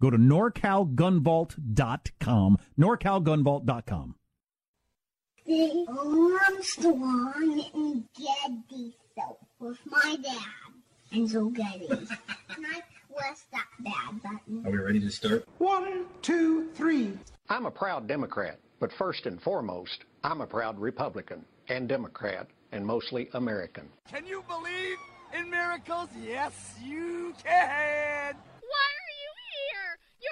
Go to norcalgunvault.com. norcalgunvault.com. The Armstrong and Getty show with my dad and Joe Getty. Can I press that bad button? Are we ready to start? One, two, three. I'm a proud Democrat, but first and foremost, I'm a proud Republican and Democrat and mostly American. Can you believe in miracles? Yes, you can. Why are you here? You're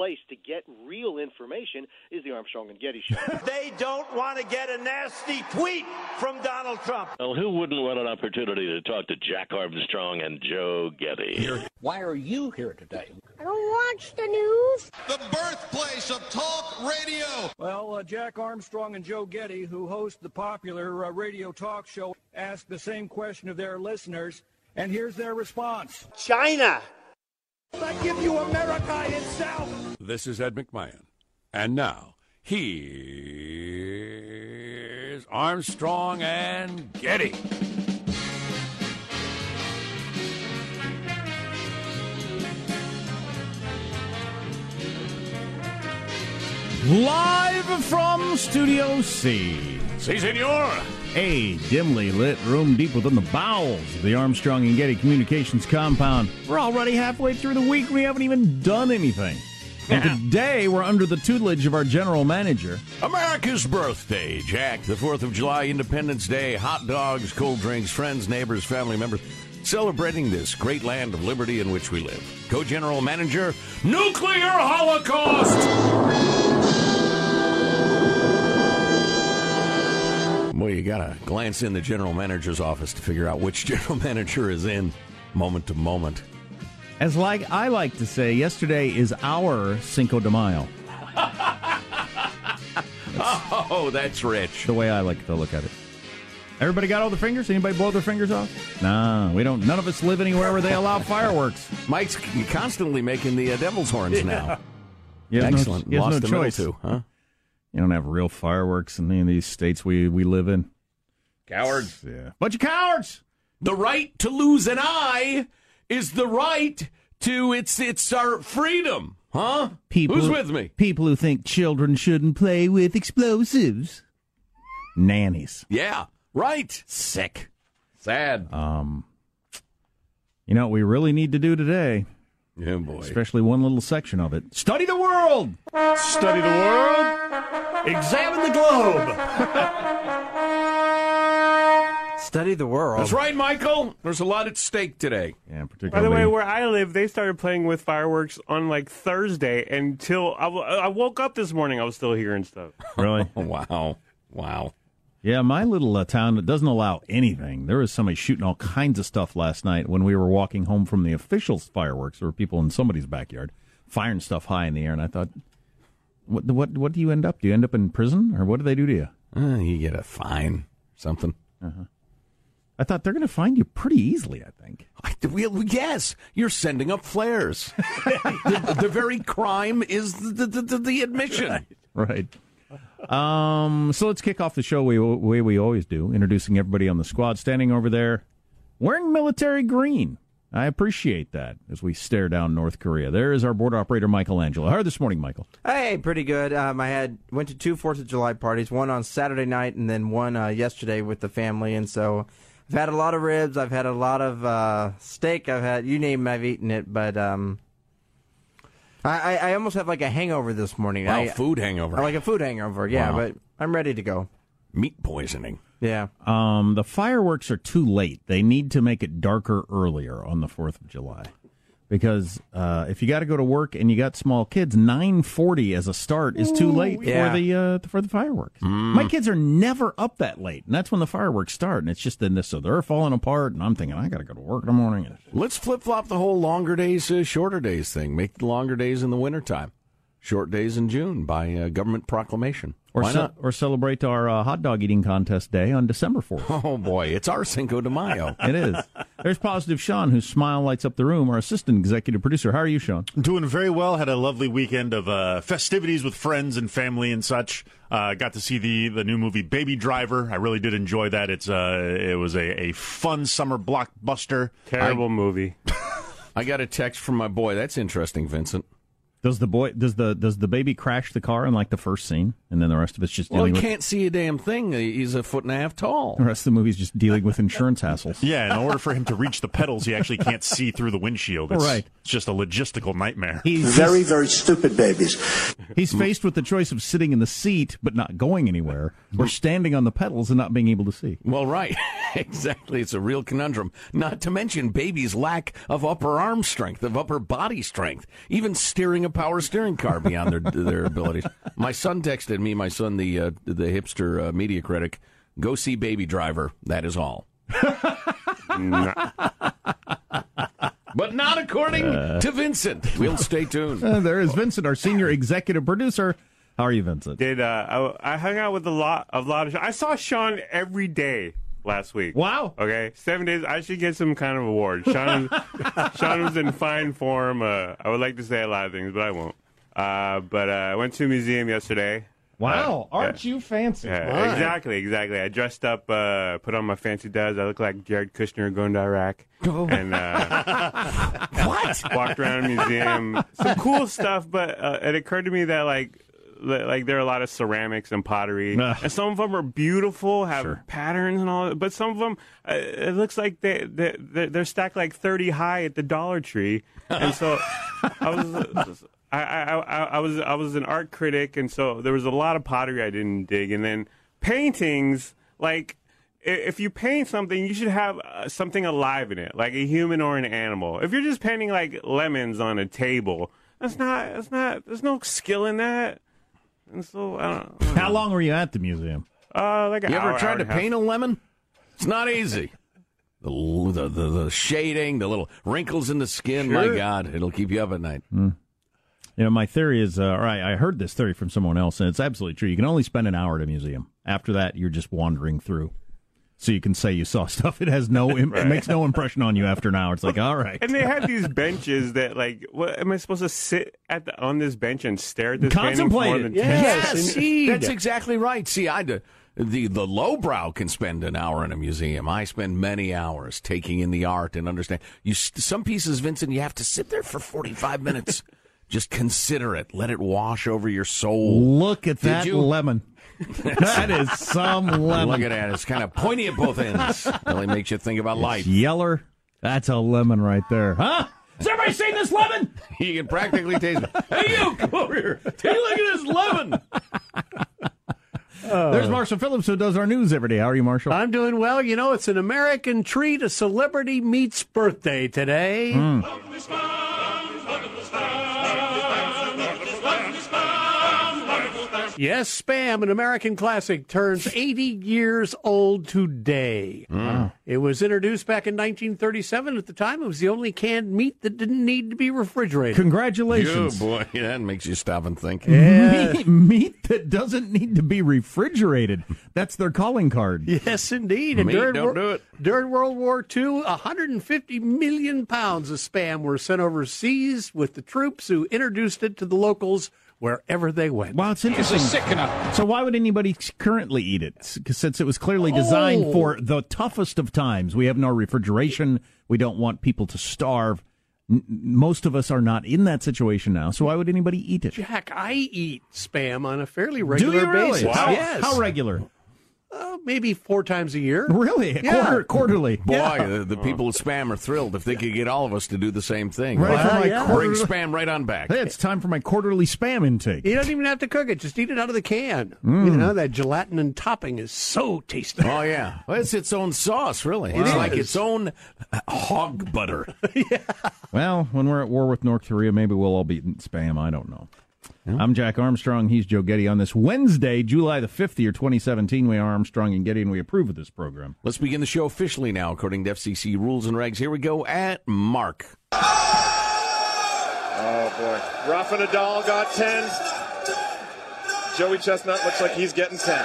place to get real information is the Armstrong and Getty show. they don't want to get a nasty tweet from Donald Trump. Well, who wouldn't want an opportunity to talk to Jack Armstrong and Joe Getty? Why are you here today? I don't watch the news. The birthplace of talk radio. Well, uh, Jack Armstrong and Joe Getty, who host the popular uh, radio talk show, ask the same question of their listeners, and here's their response China. I give you America itself. This is Ed McMahon. And now, here's Armstrong and Getty. Live from Studio C. Si, senor. A dimly lit room deep within the bowels of the Armstrong and Getty Communications compound. We're already halfway through the week. We haven't even done anything. And today we're under the tutelage of our general manager. America's birthday, Jack. The 4th of July, Independence Day, hot dogs, cold drinks, friends, neighbors, family members, celebrating this great land of liberty in which we live. Co General Manager, Nuclear Holocaust! Boy, you gotta glance in the general manager's office to figure out which general manager is in moment to moment. As like I like to say, yesterday is our Cinco de Mayo. oh, that's rich. The way I like to look at it. Everybody got all the fingers? Anybody blow their fingers off? Nah, we don't. None of us live anywhere where they allow fireworks. Mike's constantly making the uh, devil's horns now. Yeah, Excellent. No, Lost no the choice. two, huh? You don't have real fireworks in any of these states we we live in. Cowards. Yeah, bunch of cowards. The right to lose an eye is the right to it's it's our freedom, huh? People, Who's with me? People who think children shouldn't play with explosives. Nannies. Yeah, right. Sick. Sad. Um, you know what we really need to do today? Yeah, boy. Especially one little section of it. Study the world. Study the world. Examine the globe. Study the world. That's right, Michael. There's a lot at stake today. Yeah, particularly. By the way, where I live, they started playing with fireworks on like Thursday until I, w- I woke up this morning. I was still hearing stuff. Really? wow. Wow. Yeah, my little uh, town that doesn't allow anything. There was somebody shooting all kinds of stuff last night when we were walking home from the officials' fireworks. There were people in somebody's backyard firing stuff high in the air, and I thought, what what what do you end up? Do you end up in prison, or what do they do to you? Uh, you get a fine, something. Uh-huh. I thought they're going to find you pretty easily. I think. I, well, yes, you're sending up flares. the, the, very crime is the the, the, the admission. Right. Um, so let's kick off the show the way we always do, introducing everybody on the squad. Standing over there, wearing military green. I appreciate that as we stare down North Korea. There is our board operator, Michelangelo. How are this morning, Michael? Hey, pretty good. Um, I had went to two Fourth of July parties, one on Saturday night and then one uh, yesterday with the family, and so I've had a lot of ribs. I've had a lot of uh, steak. I've had you name it, I've eaten it, but um, I, I almost have like a hangover this morning. Wow, I, food hangover. Like a food hangover, yeah. Wow. But I'm ready to go. Meat poisoning. Yeah. Um, the fireworks are too late. They need to make it darker earlier on the Fourth of July, because uh, if you got to go to work and you got small kids, nine forty as a start is too late yeah. for the uh, for the fireworks. My kids are never up that late, and that's when the fireworks start. And it's just in this, so they're falling apart. And I'm thinking, I got to go to work in the morning. Let's flip flop the whole longer days, uh, shorter days thing. Make the longer days in the wintertime. Short days in June by uh, government proclamation. Or, Why ce- or celebrate our uh, hot dog eating contest day on December 4th. Oh, boy. It's our Cinco de Mayo. it is. There's Positive Sean, whose smile lights up the room, our assistant executive producer. How are you, Sean? Doing very well. Had a lovely weekend of uh, festivities with friends and family and such. Uh, got to see the the new movie Baby Driver. I really did enjoy that. It's uh, it was a, a fun summer blockbuster. Terrible movie. I got a text from my boy. That's interesting, Vincent. Does the boy does the does the baby crash the car in like the first scene, and then the rest of it's just Well, he dealing with can't see a damn thing. He's a foot and a half tall. the rest of the movie's just dealing with insurance hassles. Yeah, in order for him to reach the pedals, he actually can't see through the windshield. It's, Right. It's just a logistical nightmare. He's Very, very stupid babies. He's faced with the choice of sitting in the seat but not going anywhere, or standing on the pedals and not being able to see. Well, right. exactly. It's a real conundrum. Not to mention babies' lack of upper arm strength, of upper body strength, even steering a power steering car beyond their their abilities. My son texted me, my son, the uh, the hipster uh, media critic, go see Baby Driver. That is all. but not according to Vincent. We'll stay tuned. Uh, there is Vincent, our senior executive producer. How are you, Vincent? Did uh, I, I hung out with a lot, a lot of. I saw Sean every day last week. Wow. Okay, seven days. I should get some kind of award. Sean, Sean was in fine form. Uh, I would like to say a lot of things, but I won't. Uh, but uh, I went to a museum yesterday. Wow, Uh, aren't you fancy? Yeah, exactly, exactly. I dressed up, uh, put on my fancy duds. I look like Jared Kushner going to Iraq. Oh. And uh, what? Walked around a museum. Some cool stuff, but uh, it occurred to me that like like there are a lot of ceramics and pottery, Ugh. and some of them are beautiful, have Sure. patterns and all. But some of them, uh, it looks like they they they're, they're stacked like thirty high at the Dollar Tree, and so I was. I, I, I, I was I was an art critic, and so there was a lot of pottery I didn't dig, and then paintings. Like, if you paint something, you should have uh, something alive in it, like a human or an animal. If you're just painting like lemons on a table, that's not that's not. There's no skill in that. And so I don't. How long were you at the museum? Uh, like an You ever tried hour to and a half. paint a lemon? It's not easy. The, the, the, the shading, the little wrinkles in the skin, my God, it'll keep you up at night. You know, my theory is, uh, or I, I heard this theory from someone else, and it's absolutely true. You can only spend an hour at a museum. After that, you're just wandering through. So you can say you saw stuff. It has no, im- it makes no impression on you after an hour. It's like, all right. And they have these benches that, like, what am I supposed to sit at the on this bench and stare at this painting for Contemplate more it. than Yes, indeed. that's exactly right. See, I the the lowbrow can spend an hour in a museum. I spend many hours taking in the art and understand. You some pieces, Vincent, you have to sit there for forty five minutes. Just consider it. Let it wash over your soul. Look at Did that you? lemon. that is some lemon. Look at that. It's kind of pointy at both ends. really makes you think about life. Yeller. That's a lemon right there. Huh? Has everybody seen this lemon? You can practically taste it. Hey, you, come over here. Take a look at this lemon. There's Marshall Phillips who does our news every day. How are you, Marshall? I'm doing well. You know, it's an American treat. A celebrity meets birthday today. Hmm. Yes, Spam, an American classic, turns 80 years old today. Wow. It was introduced back in 1937. At the time, it was the only canned meat that didn't need to be refrigerated. Congratulations. Oh, boy. That makes you stop and think. Meat, meat that doesn't need to be refrigerated. That's their calling card. Yes, indeed. And Meat, during, don't do it. during World War II, 150 million pounds of spam were sent overseas with the troops who introduced it to the locals wherever they went. Wow, it's interesting. So why would anybody currently eat it? Since it was clearly designed Oh. for the toughest of times. We have no refrigeration. We don't want people to starve. N- most of us are not in that situation now. So why would anybody eat it? Jack, I eat spam on a fairly Do regular you really? basis. How, Yes. how regular? Uh, maybe four times a year. Really? Yeah. Quarter, quarterly? Boy, Yeah. the, the people at Spam are thrilled if they could get all of us to do the same thing. Ready for my yeah. quarter- Bring Spam right on back. Hey, it's time for my quarterly spam intake. You don't even have to cook it; just eat it out of the can. Mm. You know that gelatin and topping is so tasty. Oh yeah, well, it's its own sauce, really. It it's like its own hog butter. Well, when we're at war with North Korea, maybe we'll all be eating spam. I don't know. I'm Jack Armstrong. He's Joe Getty. On this Wednesday, July the 5th, year 2017, we are Armstrong and Getty, and we approve of this program. Let's begin the show officially now, according to FCC rules and regs. Here we go at Mark. Oh boy. Rafa Nadal got 10. Joey Chestnut looks like he's getting 10.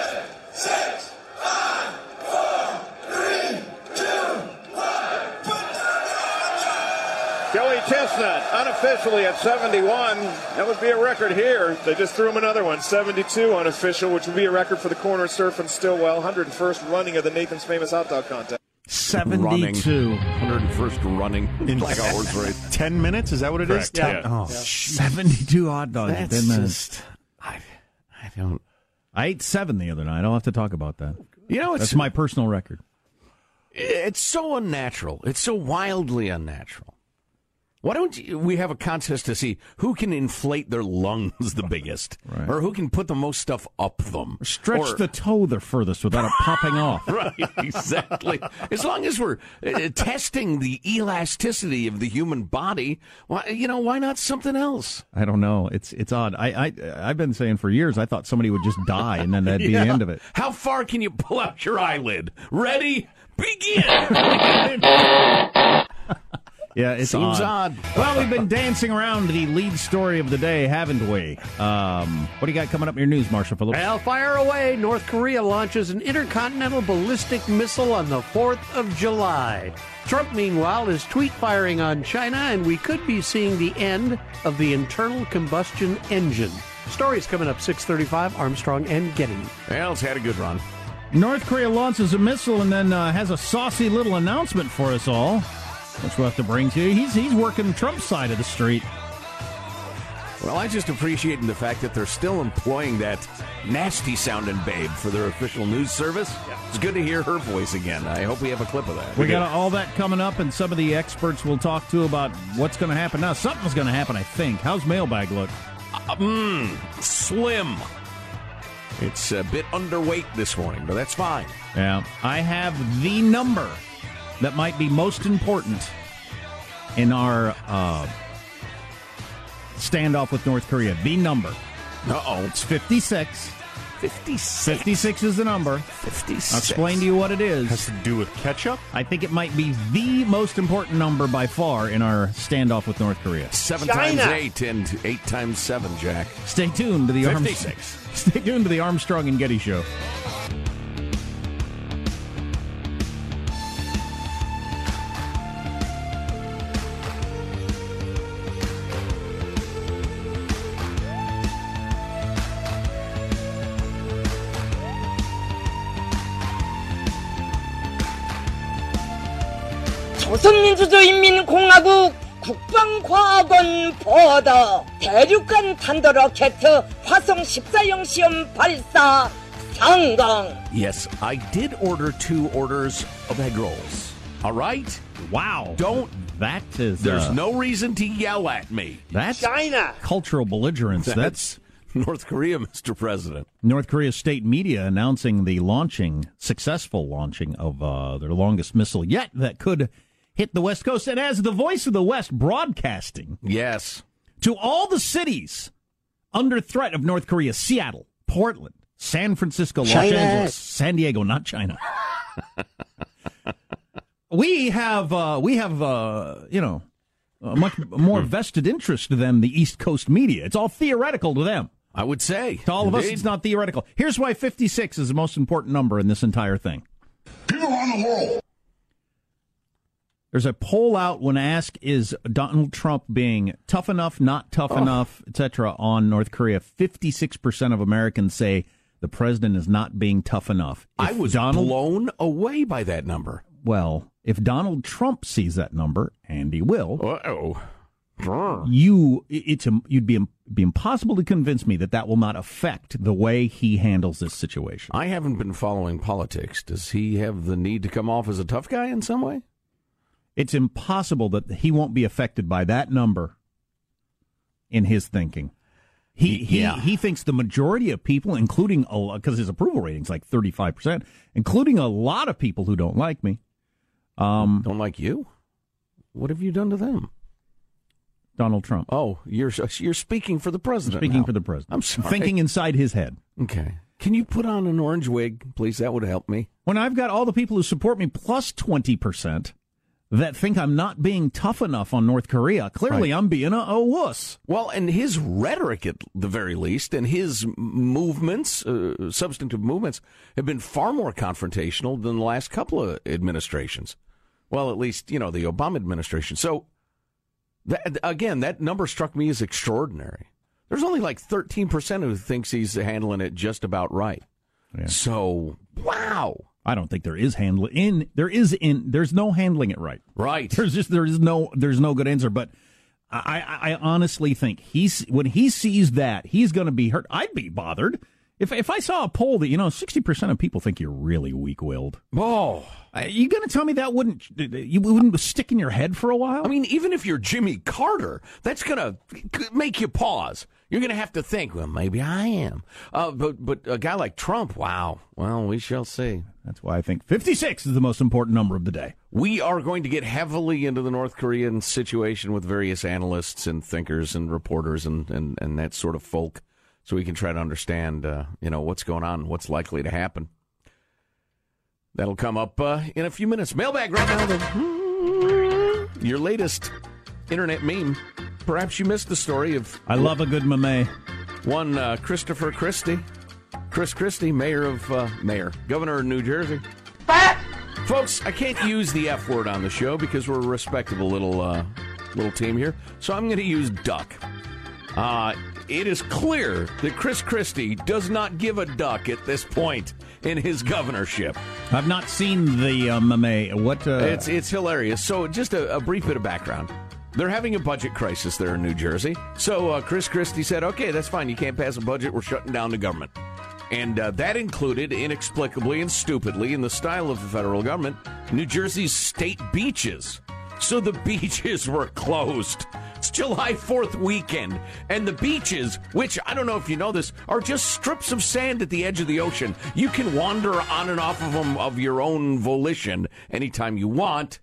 Joey Chestnut unofficially at 71. That would be a record here. They just threw him another one. 72 unofficial, which would be a record for the corner surf and Stillwell. 101st running of the Nathan's Famous Hot Dog Contest. 72. 101st running In like a horse race. 10 minutes? Is that what it is? Correct, yeah. Oh, 72 hot dogs in That's 10 minutes. just, I, I don't. I ate seven the other night. I'll have to talk about that. You know, it's That's my personal record. It's so unnatural. It's so wildly unnatural. Why don't you, we have a contest to see who can inflate their lungs the biggest, Right. or who can put the most stuff up them, Stretch Or- the toe the furthest without it popping off. right, exactly. As long as we're uh, testing the elasticity of the human body, why, you know, why not something else? I don't know. It's it's odd. I, I I've been saying for years. I thought somebody would just die and then that'd be the end of it. How far can you pull out your eyelid? Ready? Begin. Yeah, it Seems odd. Well, we've been dancing around the lead story of the day, haven't we? Um, what do you got coming up in your news, Marshall Phillips? Well, fire away. North Korea launches an intercontinental ballistic missile on the 4th of July. Trump, meanwhile, is tweet firing on China, and we could be seeing the end of the internal combustion engine. Stories coming up 635, Armstrong and Getty. well, it's had a good run. North Korea launches a missile and then uh, has a saucy little announcement for us all, which we'll have to bring to you. He's he's working Trump's side of the street. Well, I just appreciating the fact that they're still employing that nasty sounding babe for their official news service. It's good to hear her voice again. I hope we have a clip of that. We got all that coming up, and some of the experts we'll talk to about what's going to happen now. Something's going to happen, I think. How's mailbag look? Uh, mm, slim. It's a bit underweight this morning, but that's fine. Yeah, I have the number that might be most important in our uh, standoff with North Korea. The number. Uh oh. It's 56. 56. 56 is the number. 56. I'll explain to you what it is. Has to do with ketchup? I think it might be the most important number by far in our standoff with North Korea. Seven China. times eight and eight times seven, Jack. Stay tuned to the 56. Armstrong. Stay tuned to the Armstrong and Getty Show. 조선민주주의인민공화국 국방과학원 보더 대륙간 탄도로켓 화성 14형 시험 발사 성공. Yes, I did order two orders of egg rolls. All right? Wow. Don't. That is. There's uh, no reason to yell at me. That's China. cultural belligerence. That's North Korea, Mr. President. North Korea's state media announcing the launching, successful launching of uh, their longest missile yet that could hit the West Coast. And as the voice of the West broadcasting Yes. to all the cities under threat of North Korea Seattle, Portland, San Francisco, Los China. Angeles, San Diego, not China. we have, uh, we have, uh, you know, a much more vested interest than the East Coast media. It's all theoretical to them. I would say. To all of us, it's not theoretical. Here's why 56 is the most important number in this entire thing. People around the world. There's a poll out when asked is Donald Trump being tough enough, not tough Oh. enough, etc. on North Korea. 56% of Americans say the president is not being tough enough. I If was Donald blown away by that number. well, if Donald Trump sees that number, and he will, Uh-oh. you it's you'd be be impossible to convince me that that will not affect the way he handles this situation. I haven't been following politics. Does he have the need to come off as a tough guy in some way? It's impossible that he won't be affected by that number in his thinking. He he Yeah. he thinks the majority of people, including because his approval rating's like thirty five percent, including a lot of people who don't like me. Um, Don't like you? What have you done to them? Donald Trump Oh, you're you're speaking for the president. speaking now. for the president. I'm sorry. thinking inside his head. Okay. Can you put on an orange wig, please? That would help me. When I've got all the people who support me plus twenty percent that think I'm not being tough enough on North Korea, clearly Right. I'm being a, a wuss. Well, and his rhetoric, at the very least, and his movements, uh, substantive movements, have been far more confrontational than the last couple of administrations. Well, at least, you know, the Obama administration. So, that, again, that number struck me as extraordinary. There's only like 13% who thinks he's handling it just about right. So, wow. I don't think there is handling in there is in there's no handling it right. Right. There's just there is no there's no good answer. But I I, I honestly think he's when he sees that he's going to be hurt. I'd be bothered if if I saw a poll that you know sixty percent of people think you're really weak willed. Oh. Are you going to tell me that wouldn't uh, you wouldn't stick in your head for a while? I mean, even if you're Jimmy Carter, that's going to make you pause. You're going to have to think, well, maybe I am. Uh, but but a guy like Trump, wow. Well, we shall see. That's why I think 56 is the most important number of the day. We are going to get heavily into the North Korean situation with various analysts and thinkers and reporters and, and, and that sort of folk so we can try to understand, uh, you know, what's going on, what's likely to happen. That'll come up uh, in a few minutes. Mailbag right now. The, your latest internet meme. Perhaps you missed the story of I love a good meme. one uh, Christopher Christie, Chris Christie, mayor of uh, mayor, governor of New Jersey. Folks, I can't use the F word on the show because we're a respectable little uh, little team here, so I'm going to use duck. Uh, it is clear that Chris Christie does not give a duck at this point in his governorship. I've not seen the uh, meme. What? Uh, It's it's hilarious. So just a, a brief bit of background. They're having a budget crisis there in New Jersey. So uh, Chris Christie said, okay, that's fine. You can't pass a budget. We're shutting down the government. And uh, that included, inexplicably and stupidly, in the style of the federal government, New Jersey's state beaches. So the beaches were closed. It's July 4th weekend, and the beaches, which I don't know if you know this, are just strips of sand at the edge of the ocean. You can wander on and off of them of your own volition anytime you want.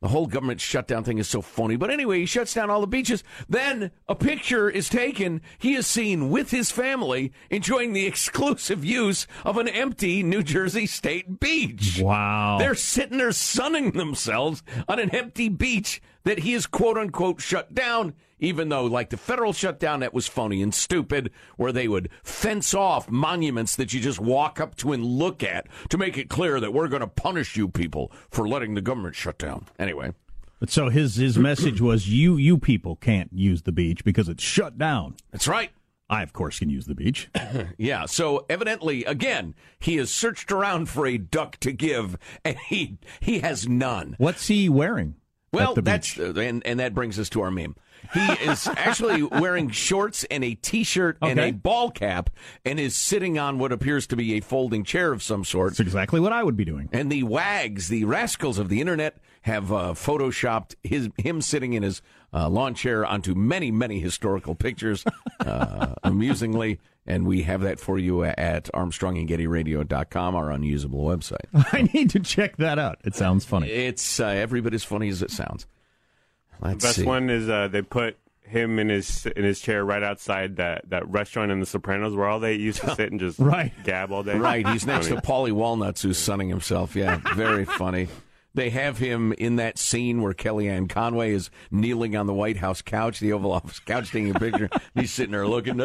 The whole government shutdown thing is so phony. But anyway, he shuts down all the beaches. Then a picture is taken. He is seen with his family enjoying the exclusive use of an empty New Jersey State beach. Wow. They're sitting there sunning themselves on an empty beach that he is quote unquote shut down, even though, like the federal shutdown, that was phony and stupid, where they would fence off monuments that you just walk up to and look at to make it clear that we're going to punish you people for letting the government shut down. Anyway. But so his his message was you you people can't use the beach because it's shut down. That's right. I of course can use the beach. yeah, so evidently again, he has searched around for a duck to give and he he has none. What's he wearing? Well, that's uh, and and that brings us to our meme. He is actually wearing shorts and a t-shirt and a ball cap, and is sitting on what appears to be a folding chair of some sort. That's exactly what I would be doing. And the wags, the rascals of the internet, have uh, photoshopped his him sitting in his uh, lawn chair onto many, many historical pictures, uh, amusingly. And we have that for you at ArmstrongandGettyRadio.com, our unusable website. I need to check that out. It sounds funny. It's uh, every bit as funny as it sounds. Let's the best see. one is uh, they put him in his in his chair right outside that, that restaurant in The Sopranos where all they used to sit and just Right. gab all day. Right, he's next to. Paulie Walnuts, who's sunning himself. Yeah, very funny. They have him in that scene where Kellyanne Conway is kneeling on the White House couch, the Oval Office couch, taking a picture. he's sitting there looking.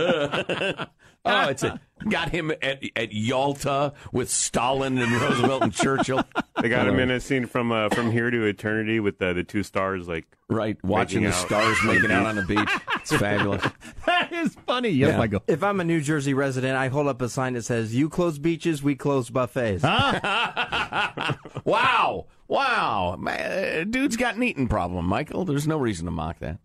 Oh, it's a, got him at, at Yalta with Stalin and Roosevelt and Churchill. They got him in a scene from uh, from here to eternity with the the two stars like right watching the out. stars making out on the beach. It's fabulous. that is funny. Yes, Yeah. I go. If I'm a New Jersey resident, I hold up a sign that says, "You close beaches, we close buffets." Huh? wow, wow, Man, dude's got an eating problem, Michael. There's no reason to mock that.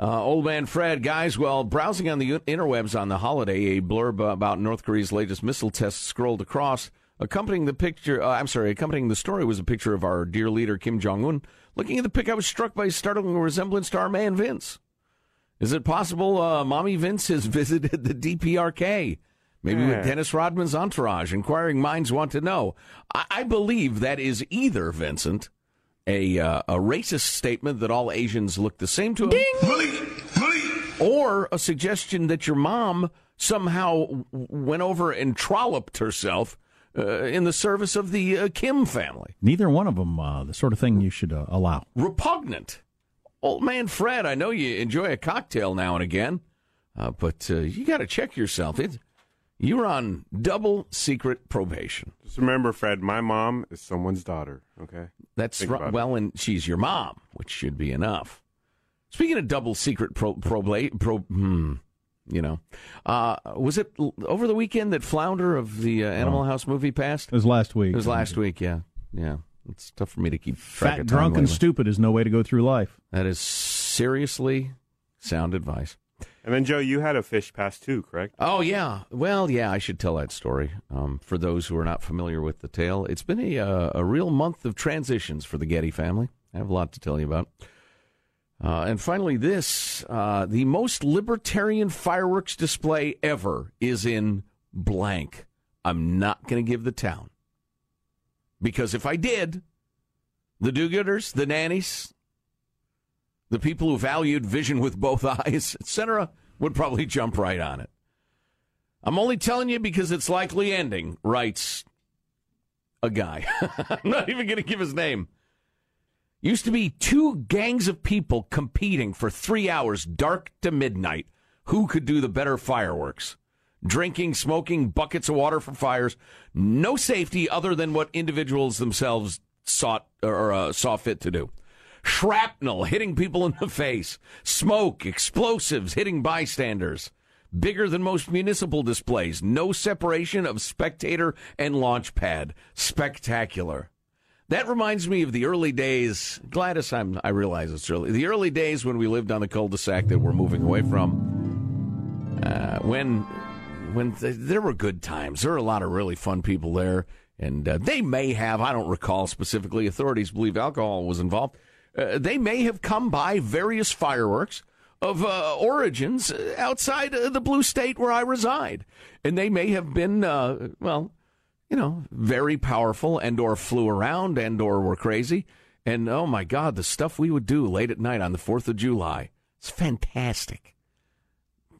Uh, old man Fred, guys, well, browsing on the interwebs on the holiday, a blurb about North Korea's latest missile test scrolled across. Accompanying the picture, uh, I'm sorry, accompanying the story was a picture of our dear leader Kim Jong Un. Looking at the pic, I was struck by a startling resemblance to our man Vince. Is it possible uh, Mommy Vince has visited the DPRK? Maybe Yeah. with Dennis Rodman's entourage. Inquiring minds want to know. I, I believe that is either, Vincent, a, uh, a racist statement that all Asians look the same to him, or a suggestion that your mom somehow went over and trolloped herself uh, in the service of the uh, Kim family. Neither one of them, uh, the sort of thing you should uh, allow. Repugnant. Old man Fred, I know you enjoy a cocktail now and again, uh, but uh, you got to check yourself. It, you're on double secret probation. Just remember, Fred, my mom is someone's daughter. Okay, That's right. about it. Well, and she's your mom, which should be enough. Speaking of double secret pro, probla- pro hmm, you know, uh, was it l- over the weekend that Flounder of the uh, Animal House movie passed? It was last week. It was last week. Yeah, yeah. It's tough for me to keep track Fat, of time drunk, and lately. stupid is no way to go through life. That is seriously sound advice. and then Joe, you had a fish pass too, correct? Oh yeah, well yeah, I should tell that story. Um, for those who are not familiar with the tale, it's been a uh, a real month of transitions for the Getty family. I have a lot to tell you about. Uh, and finally, this uh, the most libertarian fireworks display ever is in blank. I'm not going to give the town because if I did, the do-gooders, the nannies, the people who valued vision with both eyes, etc., would probably jump right on it. I'm only telling you because it's likely ending, writes a guy. I'm not even going to give his name. Used to be two gangs of people competing for three hours, dark to midnight. Who could do the better fireworks? Drinking, smoking, buckets of water for fires. No safety other than what individuals themselves sought or uh, saw fit to do. Shrapnel hitting people in the face. Smoke, explosives hitting bystanders. Bigger than most municipal displays. No separation of spectator and launch pad. Spectacular. That reminds me of the early days. Gladys, I'm, I realize it's early. The early days when we lived on the cul-de-sac that we're moving away from. Uh, when when th- there were good times. There were a lot of really fun people there. And uh, they may have, I don't recall specifically, authorities believe alcohol was involved. Uh, they may have come by various fireworks of uh, origins outside uh, the blue state where I reside. And they may have been, uh, well, you know, very powerful and or flew around and or were crazy. And oh my God, the stuff we would do late at night on the 4th of July. It's fantastic.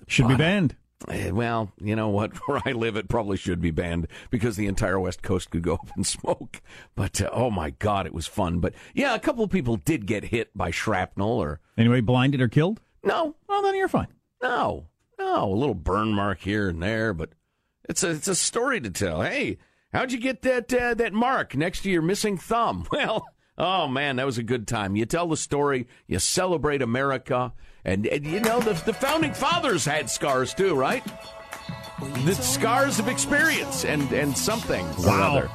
Should be banned. Eh, Well, you know what? Where I live, it probably should be banned because the entire West Coast could go up in smoke. But uh, oh my God, it was fun. But yeah, a couple of people did get hit by shrapnel or. Anyway, blinded or killed? No. Well, then you're fine. No. No. A little burn mark here and there, but it's a it's a story to tell. Hey, how'd you get that uh, that mark next to your missing thumb? Well, oh man, that was a good time. You tell the story, you celebrate America, and, and you know the the founding fathers had scars too, right? The scars of experience and and something or Wow. other.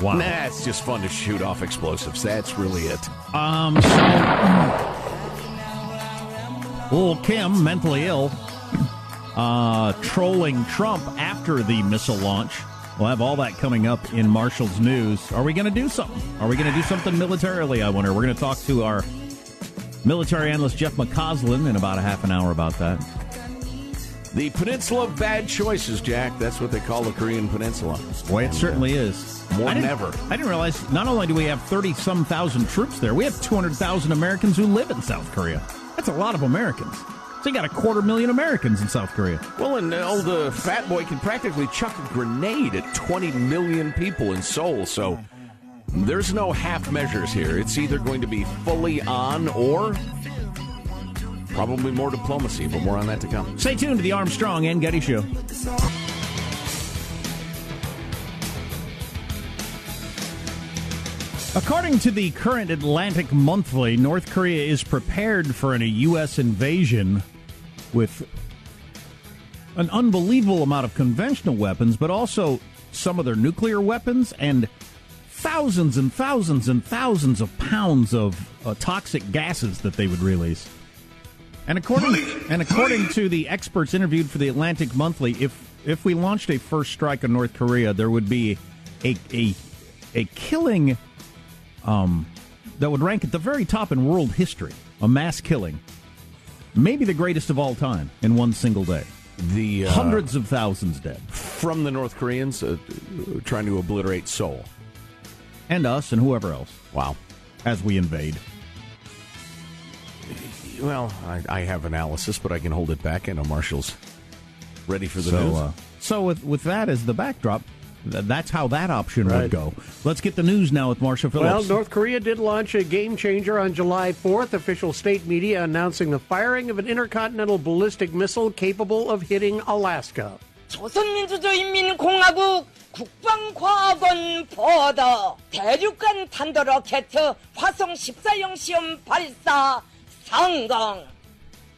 Wow. Nah, it's just fun to shoot off explosives. That's really it. Um, so Lil Kim, mentally ill, uh, trolling Trump after the missile launch. We'll have all that coming up in Marshall's news. Are we going to do something? Are we going to do something militarily? I wonder. We're going to talk to our military analyst Jeff McCausland in about a half an hour about that. The Peninsula of Bad Choices, Jack. That's what they call the Korean Peninsula. Boy, it certainly uh, is. More than ever. I didn't realize not only do we have 30 some thousand troops there, we have 200,000 Americans who live in South Korea. That's a lot of Americans. So you got a quarter million Americans in South Korea. Well, and old uh, fat boy can practically chuck a grenade at 20 million people in Seoul. So there's no half measures here. It's either going to be fully on or probably more diplomacy, but more on that to come. Stay tuned to the Armstrong and Getty Show. According to the current Atlantic Monthly, North Korea is prepared for a U.S. invasion with an unbelievable amount of conventional weapons, but also some of their nuclear weapons and thousands and thousands and thousands of pounds of uh, toxic gases that they would release. And according and according to the experts interviewed for the Atlantic Monthly, if if we launched a first strike on North Korea, there would be a a a killing um, that would rank at the very top in world history, a mass killing, maybe the greatest of all time in one single day. The uh, Hundreds of thousands dead, from the North Koreans uh, trying to obliterate Seoul. and us and whoever else. Wow. As we invade. Well, I, I have analysis, but I can hold it back. I know Marshall's ready for the so, news. uh, so with with that as the backdrop, that's how that option right. would go. Let's get the news now with Marshall Phillips. Well, North Korea did launch a game changer on July 4th. Official state media announcing the firing of an intercontinental ballistic missile capable of hitting Alaska.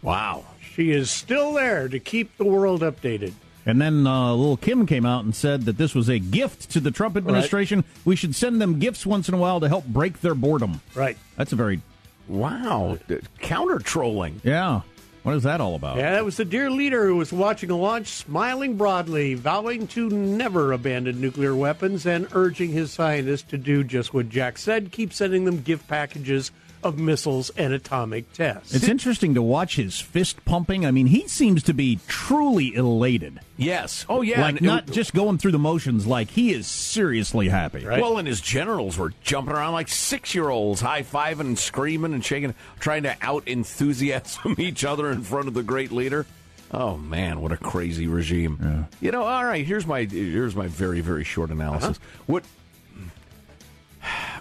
Wow. She is still there to keep the world updated. And then uh, little Kim came out and said that this was a gift to the Trump administration. We should send them gifts once in a while to help break their boredom. Right. That's a very wow counter trolling. Yeah. What is that all about? Yeah, that was the dear leader who was watching the launch, smiling broadly, vowing to never abandon nuclear weapons, and urging his scientists to do just what Jack said keep sending them gift packages of missiles and atomic tests. It's interesting to watch his fist pumping. I mean, he seems to be truly elated. Yes. Oh, yeah. Like and- not just going through the motions. Like he is seriously happy. Well, and his generals were jumping around like six year olds, high fiving and screaming and shaking, trying to out enthusiasm each other in front of the great leader. Oh man, what a crazy regime! You know, all right. Here's my here's my very very short analysis. Uh-huh. What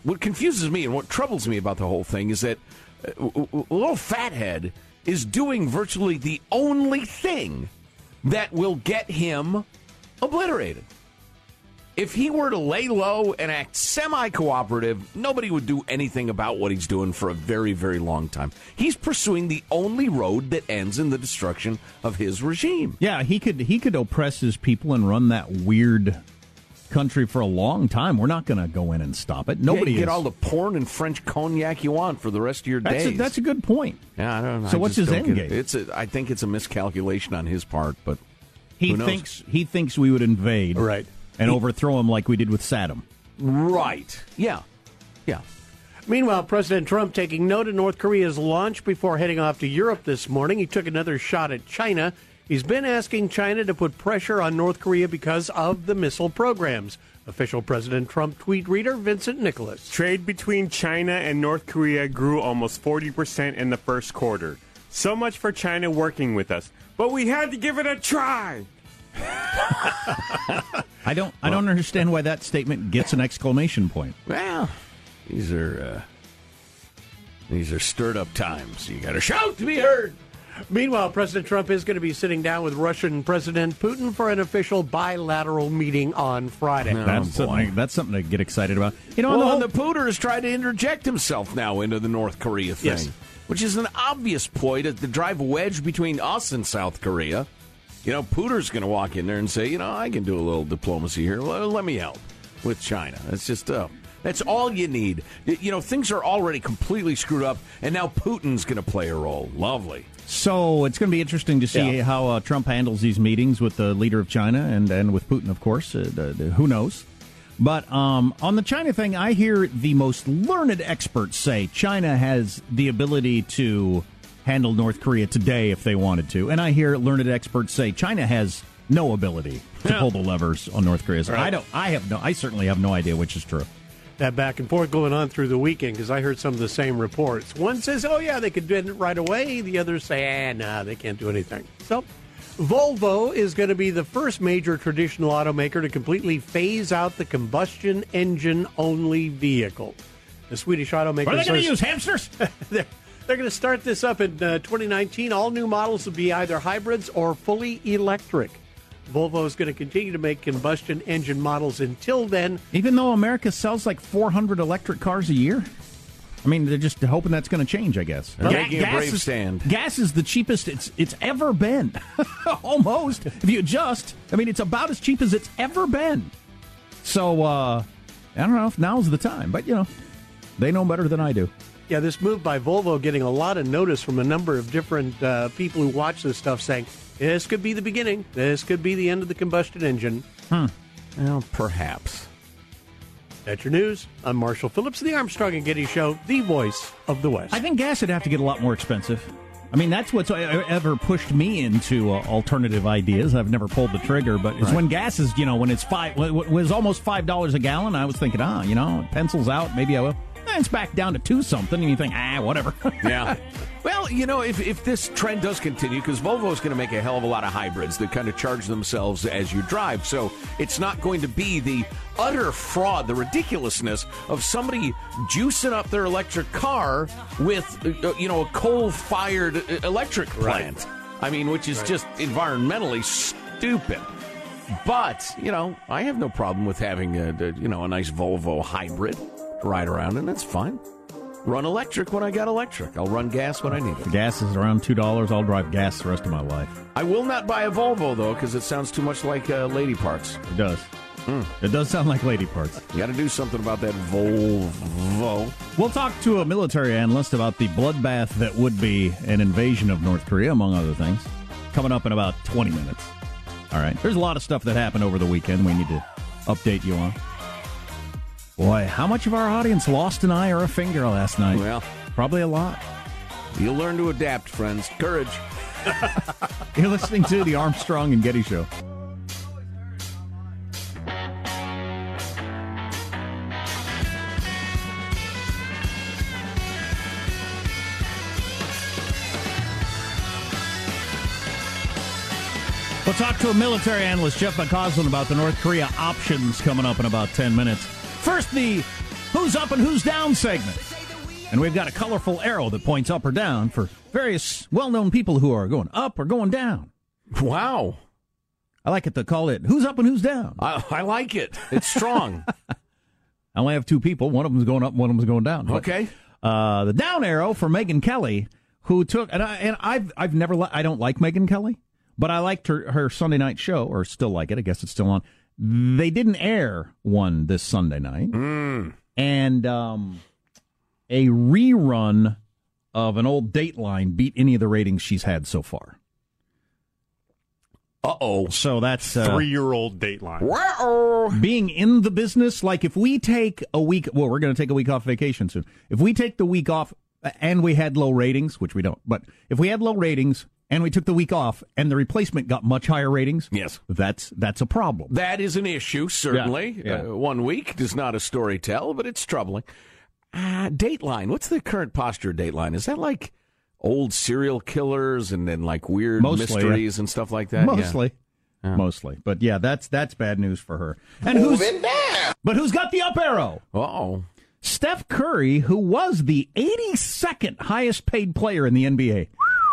what confuses me and what troubles me about the whole thing is that uh, little fathead is doing virtually the only thing that will get him obliterated. If he were to lay low and act semi cooperative, nobody would do anything about what he's doing for a very, very long time. He's pursuing the only road that ends in the destruction of his regime. Yeah, he could he could oppress his people and run that weird country for a long time. We're not going to go in and stop it. Nobody yeah, you get is. all the porn and French cognac you want for the rest of your that's, days. a, that's a good point. yeah, I don't know. So I what's his don't end get it. game? It's a, I think it's a miscalculation on his part, but He who knows? thinks he thinks we would invade, Right. and He- overthrow him like we did with Saddam. right. Yeah, yeah. Meanwhile, President Trump taking note of North Korea's launch before heading off to Europe this morning. He took another shot at China. He's been asking China to put pressure on North Korea because of the missile programs. Official President Trump tweet reader Vincent Nicholas. Trade between China and North Korea grew almost 40% in the first quarter. So much for China working with us. But we had to give it a try. I don't. I don't understand why that statement gets an exclamation point. Well, these are uh, these are stirred up times. You got to shout to be heard. Meanwhile, President Trump is going to be sitting down with Russian President Putin for an official bilateral meeting on Friday. that's something. That's something to get excited about. You know, well, the whole- the Pooter has tried to interject himself now into the North Korea thing, Yes. which is an obvious ploy to, to drive a wedge between us and South Korea. You know, Pooter's going to walk in there and say, you know, I can do a little diplomacy here. Well, let me help with China. It's just, uh, that's all you need. You know, things are already completely screwed up, and now Putin's going to play a role. Lovely. So it's going to be interesting to see Yeah. how uh, Trump handles these meetings with the leader of China and, and with Putin, of course. Uh, the- the- who knows? But um, on the China thing, I hear the most learned experts say China has the ability to handle North Korea today if they wanted to. And I hear learned experts say China has no ability to pull the levers on North Korea. So I don't. I have no. I certainly have no idea which is true. That back and forth going on through the weekend because I heard some of the same reports. One says, oh, yeah, they could do it right away. The others say, ah, nah, they can't do anything. So, Volvo is going to be the first major traditional automaker to completely phase out the combustion engine only vehicle. The Swedish automaker Are they going to use hamsters? they're, they're going to start this up in uh, 2019. All new models will be either hybrids or fully electric. Volvo is going to continue to make combustion engine models until then. Even though America sells like 400 electric cars a year? I mean, they're just hoping that's going to change, I guess. They're making a brave is, stand. Gas is the cheapest it's it's ever been. Almost. If you adjust, I mean, it's about as cheap as it's ever been. So, uh, I don't know if now's the time, but, you know, they know better than I do. Yeah, this move by Volvo getting a lot of notice from a number of different uh, people who watch this stuff saying, this could be the beginning. This could be the end of the combustion engine. Hmm. Well, perhaps. That's your news. I'm Marshall Phillips, of the Armstrong and Getty Show, the voice of the West. I think gas would have to get a lot more expensive. I mean, that's what's ever pushed me into uh, alternative ideas. I've never pulled the trigger, but it's Right. when gas is, you know, when it's five, when it was almost five dollars a gallon. I was thinking, ah, you know, pencils out. Maybe I will. Eh, It's back down to two something, and you think, ah, whatever. Yeah. Well, you know, if, if this trend does continue, because Volvo is going to make a hell of a lot of hybrids that kind of charge themselves as you drive. So it's not going to be the utter fraud, the ridiculousness of somebody juicing up their electric car with, uh, you know, a coal fired electric plant. I mean, which is Right. just environmentally stupid. But, you know, I have no problem with having a, you know, a nice Volvo hybrid ride around in. That's fine. Run electric when I got electric. I'll run gas when I need it. gas is around two dollars. I'll drive gas the rest of my life. I will not buy a Volvo though, because it sounds too much like uh, lady parts. It does. It does sound like lady parts. You got to do something about that Volvo. We'll talk to a military analyst about the bloodbath that would be an invasion of North Korea, among other things. Coming up in about 20 minutes. All right. There's a lot of stuff that happened over the weekend we need to update you on. Boy, how much of our audience lost an eye or a finger last night? Well, probably a lot. You'll learn to adapt, friends. Courage. You're listening to the Armstrong and Getty Show. We'll talk to a military analyst, Jeff McCausland, about the North Korea options coming up in about 10 minutes. First, the Who's Up and Who's Down segment. And we've got a colorful arrow that points up or down for various well known people who are going up or going down. Wow. I like it to call it Who's Up and Who's Down. I, I like it. It's strong. I only have two people. One of them's going up, one of them's going down. But, okay. Uh, the down arrow for Megyn Kelly, who took and I and I've I've never li- I don't like Megyn Kelly, but I liked her her Sunday night show or still like it. I guess it's still on. They didn't air one this Sunday night, and um, a rerun of an old Dateline beat any of the ratings she's had so far. Uh oh. So that's uh, Three year old Dateline. Wow. being in the business. Like if we take a week, well, we're going to take a week off vacation soon. If we take the week off uh, and we had low ratings, which we don't, but if we had low ratings and we took the week off and the replacement got much higher ratings, Yes. that's that's a problem. That is an issue, certainly. Yeah, yeah. Uh, one week does not a story tell, but it's troubling. Uh, Dateline. What's the current posture of Dateline? Is that like old serial killers and then like weird Mostly, mysteries and stuff like that? Yeah. Mostly. Mostly, but yeah, that's that's bad news for her. And who's but who's got the up arrow? Oh, Steph Curry, who was the 82nd highest paid player in the NBA.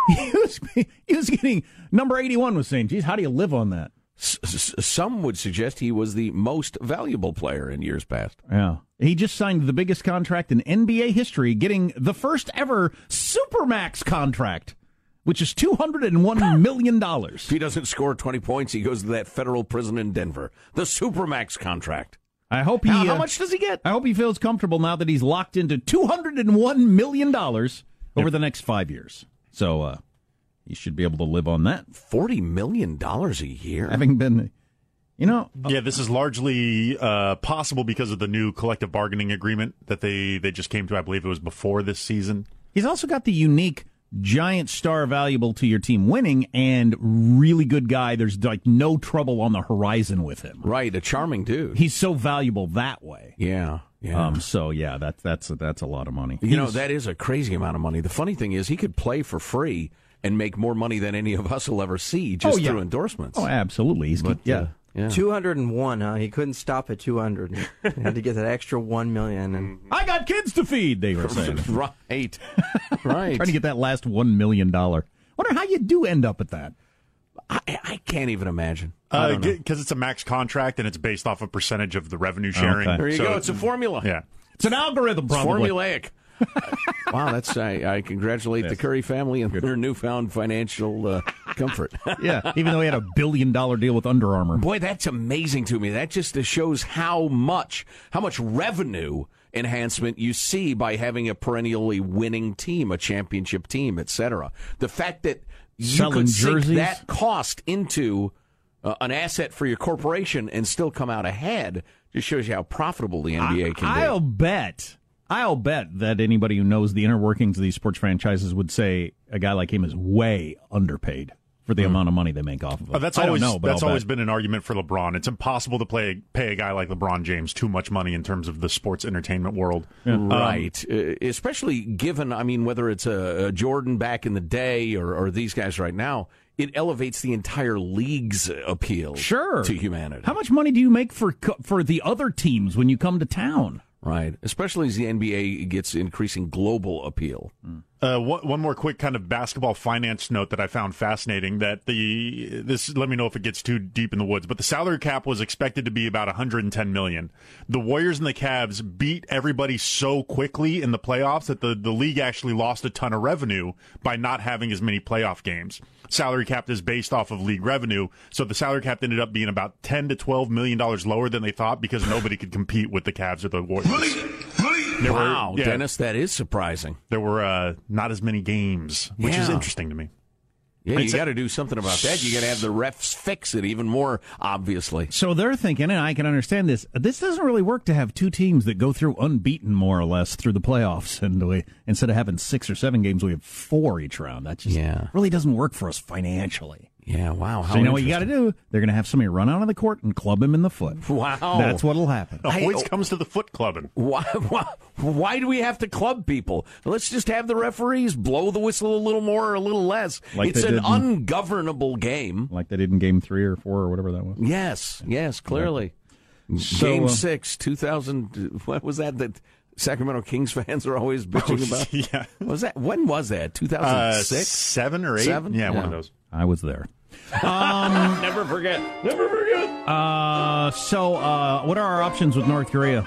He was, he was getting number 81 was saying, geez, how do you live on that? S- some would suggest he was the most valuable player in years past. Yeah. He just signed the biggest contract in NBA history, getting the first ever Supermax contract, which is $201 million. If he doesn't score 20 points, he goes to that federal prison in Denver. The Supermax contract. I hope he. How, how uh, much does he get? I hope he feels comfortable now that he's locked into $201 million over the next five years. So uh, he should be able to live on that. $40 million a year? Having been, you know, Yeah, this is largely uh, possible because of the new collective bargaining agreement that they, they just came to. I believe it was before this season. He's also got the unique giant star valuable to your team winning and really good guy. There's like no trouble on the horizon with him. Right, a charming dude. He's so valuable that way. Yeah, yeah. Um. So yeah, that's that's that's a lot of money. You know, that is a crazy amount of money. The funny thing is, he could play for free and make more money than any of us will ever see just Oh, yeah. through endorsements. Oh, absolutely. He's But, yeah. uh, yeah. 201, huh? He couldn't stop at 200. he had to get that extra 1 million. And I got kids to feed. They were saying. right, right. Trying to get that last one million dollar. Wonder how you do end up at that. I, I can't even imagine. I don't know. Because Uh, it's a max contract and it's based off a percentage of the revenue sharing. Okay. There you So- go. It's a formula. Yeah. It's an algorithm, It's probably. formulaic. wow, that's I, I congratulate the Curry family and their newfound financial uh, comfort. yeah, even though he had a billion dollar deal with Under Armour. Boy, that's amazing to me. That just shows how much how much revenue enhancement you see by having a perennially winning team, a championship team, etc. The fact that you could sink jerseys. that cost into uh, an asset for your corporation and still come out ahead just shows you how profitable the NBA can be. I'll bet. I'll bet that anybody who knows the inner workings of these sports franchises would say a guy like him is way underpaid for the amount of money they make off of him. Uh, that's I always don't know, but that's always been an argument for LeBron. It's impossible to play pay a guy like LeBron James too much money in terms of the sports entertainment world. Um, Right. Uh, especially given, I mean, whether it's a, a Jordan back in the day or, or these guys right now, it elevates the entire league's appeal Sure. to humanity. How much money do you make for for the other teams when you come to town? Right. Especially as the NBA gets increasing global appeal. Uh, one, one more quick kind of basketball finance note that I found fascinating. That the this let me know if it gets too deep in the woods, but the salary cap was expected to be about 110 million. The Warriors and the Cavs beat everybody so quickly in the playoffs that the the league actually lost a ton of revenue by not having as many playoff games. Salary cap is based off of league revenue, so the salary cap ended up being about 10 to 12 million dollars lower than they thought because nobody could compete with the Cavs or the Warriors. There were- wow, yeah. Dennis, that is surprising. There were uh, not as many games, which is interesting to me. Yeah, you got to do something about that. You got to have the refs fix it even more obviously. So they're thinking, and I can understand this. This doesn't really work to have two teams that go through unbeaten more or less through the playoffs, and we instead of having six or seven games, we have four each round. That just Yeah. really doesn't work for us financially. Yeah, wow. How so you know what you got to do? They're going to have somebody run out of the court and club him in the foot. Wow. That's what'll happen. It Hey, always oh- comes to the foot clubbing. Why, why, why do we have to club people? Let's just have the referees blow the whistle a little more or a little less. Like it's they an did in- ungovernable game. Like they did in Game Three or Four or whatever that was. Yes, yes, clearly. So, game uh, six, 2000, what was that that Sacramento Kings fans are always bitching about? yeah. What was that? When was that? Uh, 2006? seven or eight? Seven? Yeah, one Yeah. of those. I was there. Never forget. Never forget. Uh, so uh, what are our options with North Korea?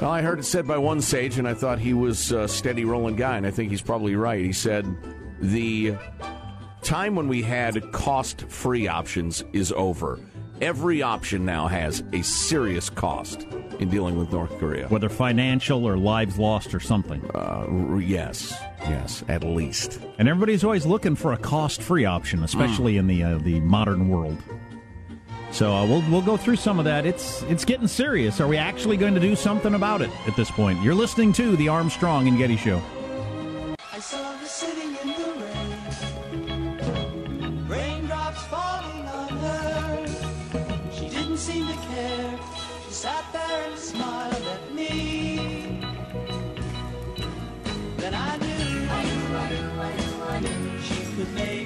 Well, I heard it said by one sage, and I thought he was a steady rolling guy, and I think he's probably right. He said the time when we had cost free options is over. Every option now has a serious cost in dealing with North Korea. Whether financial or lives lost or something. Uh, yes, yes, at least. And everybody's always looking for a cost-free option, especially mm. in the uh, the modern world. So uh, we'll we'll go through some of that. It's it's getting serious. Are we actually going to do something about it at this point? You're listening to the Armstrong and Getty Show. I saw her sitting in the rain, raindrops falling on her. She didn't seem to care. She sat there and smiled at me. Make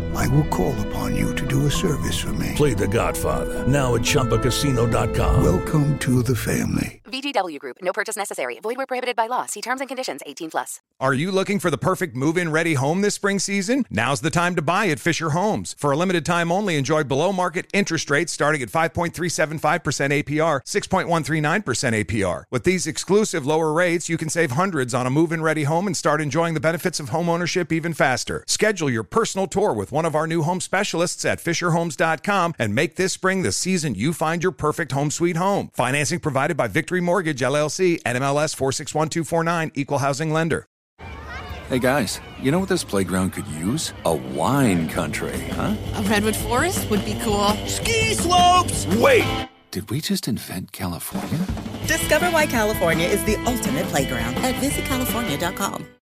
I will call upon you to do a service for me. Play the Godfather. Now at Chumbacasino.com. Welcome to the family. VGW Group. No purchase necessary. Void where prohibited by law. See terms and conditions 18 plus. Are you looking for the perfect move in ready home this spring season? Now's the time to buy at Fischer Homes. For a limited time only, enjoy below market interest rates starting at 5.375% APR, 6.139% APR. With these exclusive lower rates, you can save hundreds on a move in ready home and start enjoying the benefits of home ownership even faster. Schedule your personal tour with one of our new home specialists at FischerHomes.com and make this spring the season you find your perfect home sweet home. Financing provided by Victory Mortgage LLC, NMLS 461249, Equal Housing Lender. Hey guys, you know what this playground could use? A wine country, huh? A redwood forest would be cool. Ski slopes! Wait! Did we just invent California? Discover why California is the ultimate playground at visitcalifornia.com.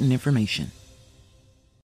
important information.